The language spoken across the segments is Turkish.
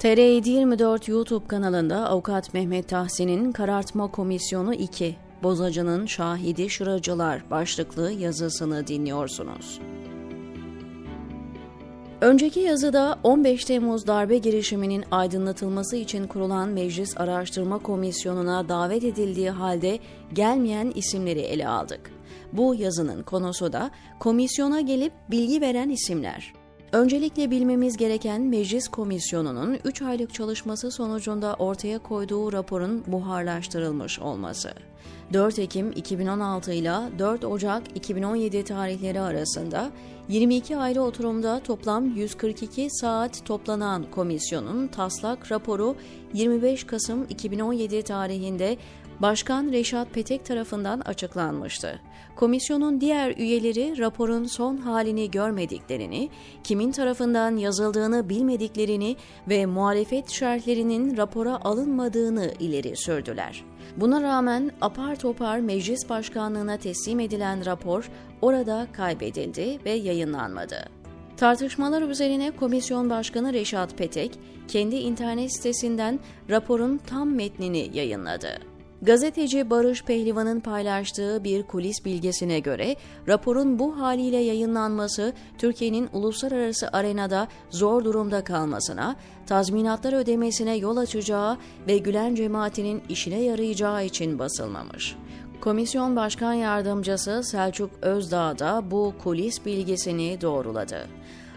TR724 YouTube kanalında Avukat Mehmet Tahsin'in Karartma Komisyonu 2, Bozacı'nın Şahidi Şıracılar başlıklı yazısını dinliyorsunuz. Önceki yazıda 15 Temmuz darbe girişiminin aydınlatılması için kurulan Meclis Araştırma Komisyonu'na davet edildiği halde gelmeyen isimleri ele aldık. Bu yazının konusu da komisyona gelip bilgi veren isimler. Öncelikle bilmemiz gereken Meclis Komisyonu'nun 3 aylık çalışması sonucunda ortaya koyduğu raporun buharlaştırılmış olması. 4 Ekim 2016 ile 4 Ocak 2017 tarihleri arasında 22 ayrı oturumda toplam 142 saat toplanan komisyonun taslak raporu 25 Kasım 2017 tarihinde Başkan Reşat Petek tarafından açıklanmıştı. Komisyonun diğer üyeleri raporun son halini görmediklerini, kimin tarafından yazıldığını bilmediklerini ve muhalefet şerhlerinin rapora alınmadığını ileri sürdüler. Buna rağmen apar topar meclis başkanlığına teslim edilen rapor orada kaybedildi ve yayınlanmadı. Tartışmalar üzerine Komisyon Başkanı Reşat Petek kendi internet sitesinden raporun tam metnini yayınladı. Gazeteci Barış Pehlivan'ın paylaştığı bir kulis bilgisine göre raporun bu haliyle yayınlanması Türkiye'nin uluslararası arenada zor durumda kalmasına, tazminatlar ödemesine yol açacağı ve Gülen cemaatinin işine yarayacağı için basılmamış. Komisyon Başkan Yardımcısı Selçuk Özdağ da bu kulis bilgisini doğruladı.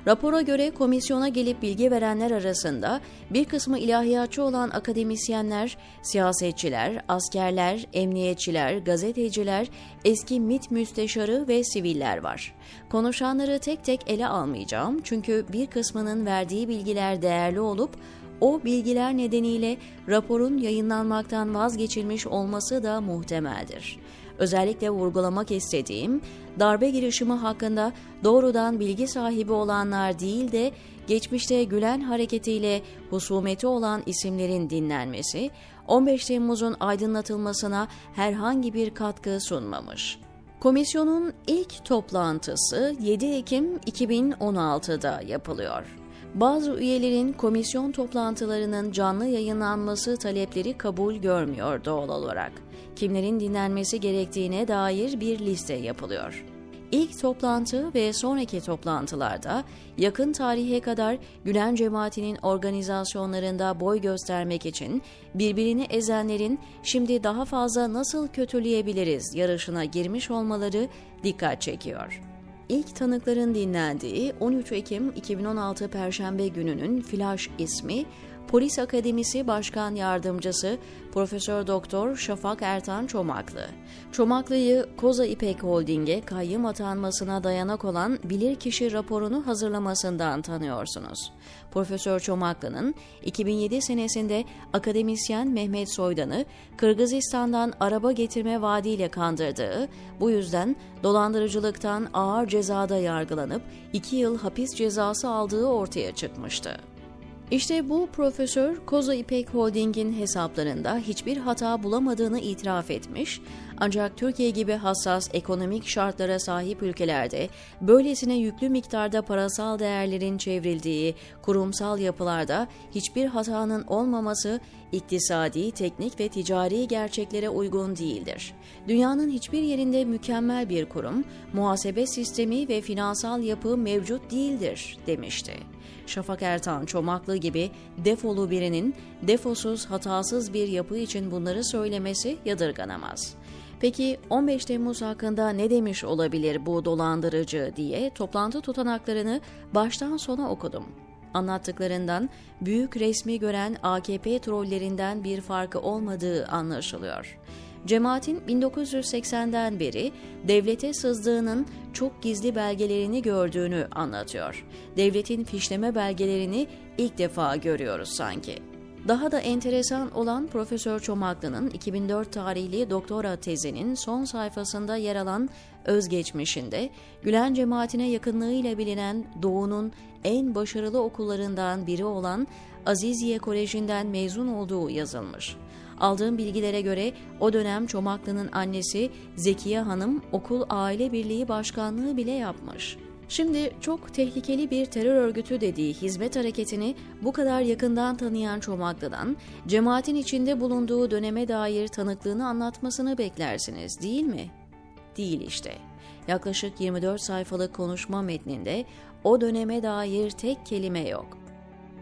Rapora göre komisyona gelip bilgi verenler arasında bir kısmı ilahiyatçı olan akademisyenler, siyasetçiler, askerler, emniyetçiler, gazeteciler, eski MIT müsteşarı ve siviller var. Konuşanları tek tek ele almayacağım çünkü bir kısmının verdiği bilgiler değerli olup o bilgiler nedeniyle raporun yayınlanmaktan vazgeçilmiş olması da muhtemeldir. Özellikle vurgulamak istediğim darbe girişimi hakkında doğrudan bilgi sahibi olanlar değil de geçmişte Gülen hareketiyle husumeti olan isimlerin dinlenmesi 15 Temmuz'un aydınlatılmasına herhangi bir katkı sunmamış. Komisyonun ilk toplantısı 7 Ekim 2016'da yapılıyor. Bazı üyelerin komisyon toplantılarının canlı yayınlanması talepleri kabul görmüyor doğal olarak. Kimlerin dinlenmesi gerektiğine dair bir liste yapılıyor. İlk toplantı ve sonraki toplantılarda yakın tarihe kadar Gülen cemaatinin organizasyonlarında boy göstermek için birbirini ezenlerin şimdi daha fazla nasıl kötüleyebiliriz yarışına girmiş olmaları dikkat çekiyor. İlk tanıkların dinlendiği 13 Ekim 2016 Perşembe gününün flash ismi Polis Akademisi Başkan Yardımcısı Profesör Doktor Şafak Ertan Çomaklı. Çomaklı'yı Koza İpek Holding'e kayyım atanmasına dayanak olan bilirkişi raporunu hazırlamasından tanıyorsunuz. Profesör Çomaklı'nın 2007 senesinde akademisyen Mehmet Soydan'ı Kırgızistan'dan araba getirme vaadiyle kandırdığı, bu yüzden dolandırıcılıktan ağır cezada yargılanıp 2 yıl hapis cezası aldığı ortaya çıkmıştı. İşte bu profesör Koza İpek Holding'in hesaplarında hiçbir hata bulamadığını itiraf etmiş ancak Türkiye gibi hassas ekonomik şartlara sahip ülkelerde böylesine yüklü miktarda parasal değerlerin çevrildiği kurumsal yapılarda hiçbir hatanın olmaması iktisadi, teknik ve ticari gerçeklere uygun değildir. Dünyanın hiçbir yerinde mükemmel bir kurum, muhasebe sistemi ve finansal yapı mevcut değildir demişti. Şafak Ertan Çomaklı gibi defolu birinin defosuz, hatasız bir yapı için bunları söylemesi yadırganamaz. Peki 15 Temmuz hakkında ne demiş olabilir bu dolandırıcı diye toplantı tutanaklarını baştan sona okudum. Anlattıklarından büyük resmi gören AKP trollerinden bir farkı olmadığı anlaşılıyor. Cemaatin 1980'den beri devlete sızdığının çok gizli belgelerini gördüğünü anlatıyor. Devletin fişleme belgelerini ilk defa görüyoruz sanki. Daha da enteresan olan Profesör Çomaklı'nın 2004 tarihli doktora tezinin son sayfasında yer alan özgeçmişinde Gülen cemaatine yakınlığıyla bilinen Doğu'nun en başarılı okullarından biri olan Aziziye Koleji'nden mezun olduğu yazılmış. Aldığım bilgilere göre o dönem Çomaklı'nın annesi Zekiye Hanım okul aile birliği başkanlığı bile yapmış. Şimdi çok tehlikeli bir terör örgütü dediği hizmet hareketini bu kadar yakından tanıyan Çomaklı'dan, cemaatin içinde bulunduğu döneme dair tanıklığını anlatmasını beklersiniz değil mi? Değil işte. Yaklaşık 24 sayfalık konuşma metninde o döneme dair tek kelime yok.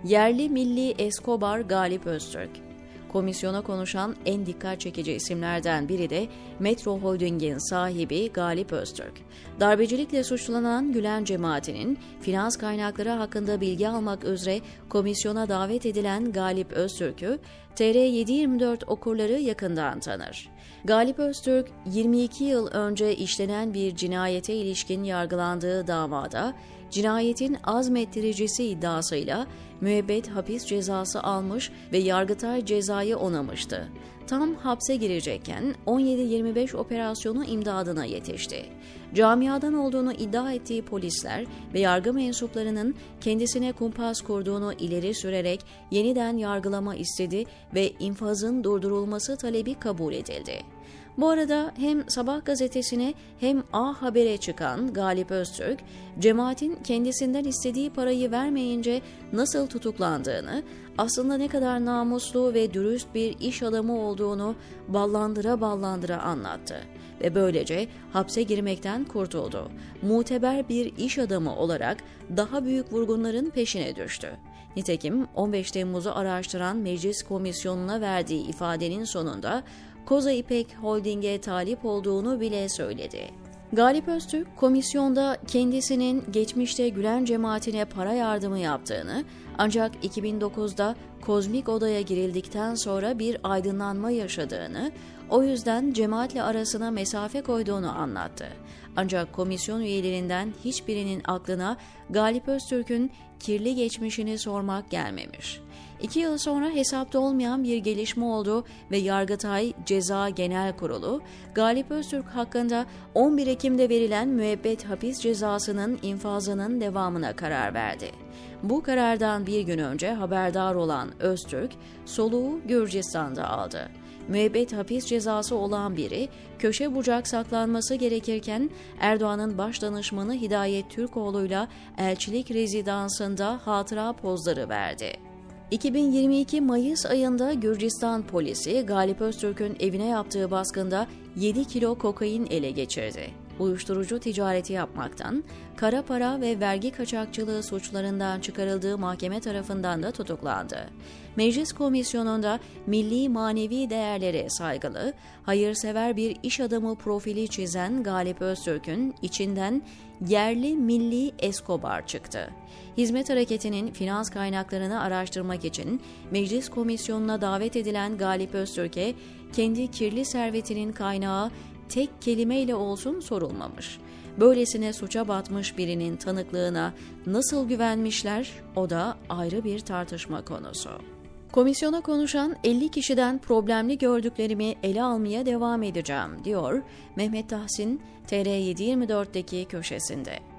Yerli milli Escobar Galip Öztürk Komisyona konuşan en dikkat çekici isimlerden biri de Metro Holding'in sahibi Galip Öztürk. Darbecilikle suçlanan Gülen cemaatinin finans kaynakları hakkında bilgi almak üzere komisyona davet edilen Galip Öztürk'ü TR724 okurları yakından tanır. Galip Öztürk, 22 yıl önce işlenen bir cinayete ilişkin yargılandığı davada cinayetin azmettiricisi iddiasıyla müebbet hapis cezası almış ve Yargıtay cezayı onamıştı. Tam hapse girecekken 17-25 operasyonu imdadına yetişti. Camiadan olduğunu iddia ettiği polisler ve yargı mensuplarının kendisine kumpas kurduğunu ileri sürerek yeniden yargılama istedi ve infazın durdurulması talebi kabul edildi. Bu arada hem Sabah gazetesine hem A Haber'e çıkan Galip Öztürk, cemaatin kendisinden istediği parayı vermeyince nasıl tutuklandığını, aslında ne kadar namuslu ve dürüst bir iş adamı olduğunu ballandıra ballandıra anlattı ve böylece hapse girmekten kurtuldu. Muteber bir iş adamı olarak daha büyük vurgunların peşine düştü. Nitekim 15 Temmuz'u araştıran meclis komisyonuna verdiği ifadenin sonunda Koza İpek Holding'e talip olduğunu bile söyledi. Galip Öztürk, komisyonda kendisinin geçmişte Gülen cemaatine para yardımı yaptığını ancak 2009'da kozmik odaya girildikten sonra bir aydınlanma yaşadığını, o yüzden cemaatle arasına mesafe koyduğunu anlattı. Ancak komisyon üyelerinden hiçbirinin aklına Galip Öztürk'ün kirli geçmişini sormak gelmemiş. İki yıl sonra hesapta olmayan bir gelişme oldu ve Yargıtay Ceza Genel Kurulu, Galip Öztürk hakkında 11 Ekim'de verilen müebbet hapis cezasının infazının devamına karar verdi. Bu karardan bir gün önce haberdar olan Öztürk, soluğu Gürcistan'da aldı. Müebbet hapis cezası olan biri, köşe bucak saklanması gerekirken Erdoğan'ın baş danışmanı Hidayet Türkoğlu'yla elçilik rezidansında hatıra pozları verdi. 2022 Mayıs ayında Gürcistan polisi Galip Öztürk'ün evine yaptığı baskında 7 kilo kokain ele geçirdi. Uyuşturucu ticareti yapmaktan, kara para ve vergi kaçakçılığı suçlarından çıkarıldığı mahkeme tarafından da tutuklandı. Meclis komisyonunda milli manevi değerlere saygılı, hayırsever bir iş adamı profili çizen Galip Öztürk'ün içinden yerli milli Escobar çıktı. Hizmet hareketinin finans kaynaklarını araştırmak için meclis komisyonuna davet edilen Galip Öztürk'e kendi kirli servetinin kaynağı tek kelimeyle olsun sorulmamış. Böylesine suça batmış birinin tanıklığına nasıl güvenmişler o da ayrı bir tartışma konusu. Komisyona konuşan 50 kişiden problemli gördüklerimi ele almaya devam edeceğim, diyor Mehmet Tahsin TR724'deki köşesinde.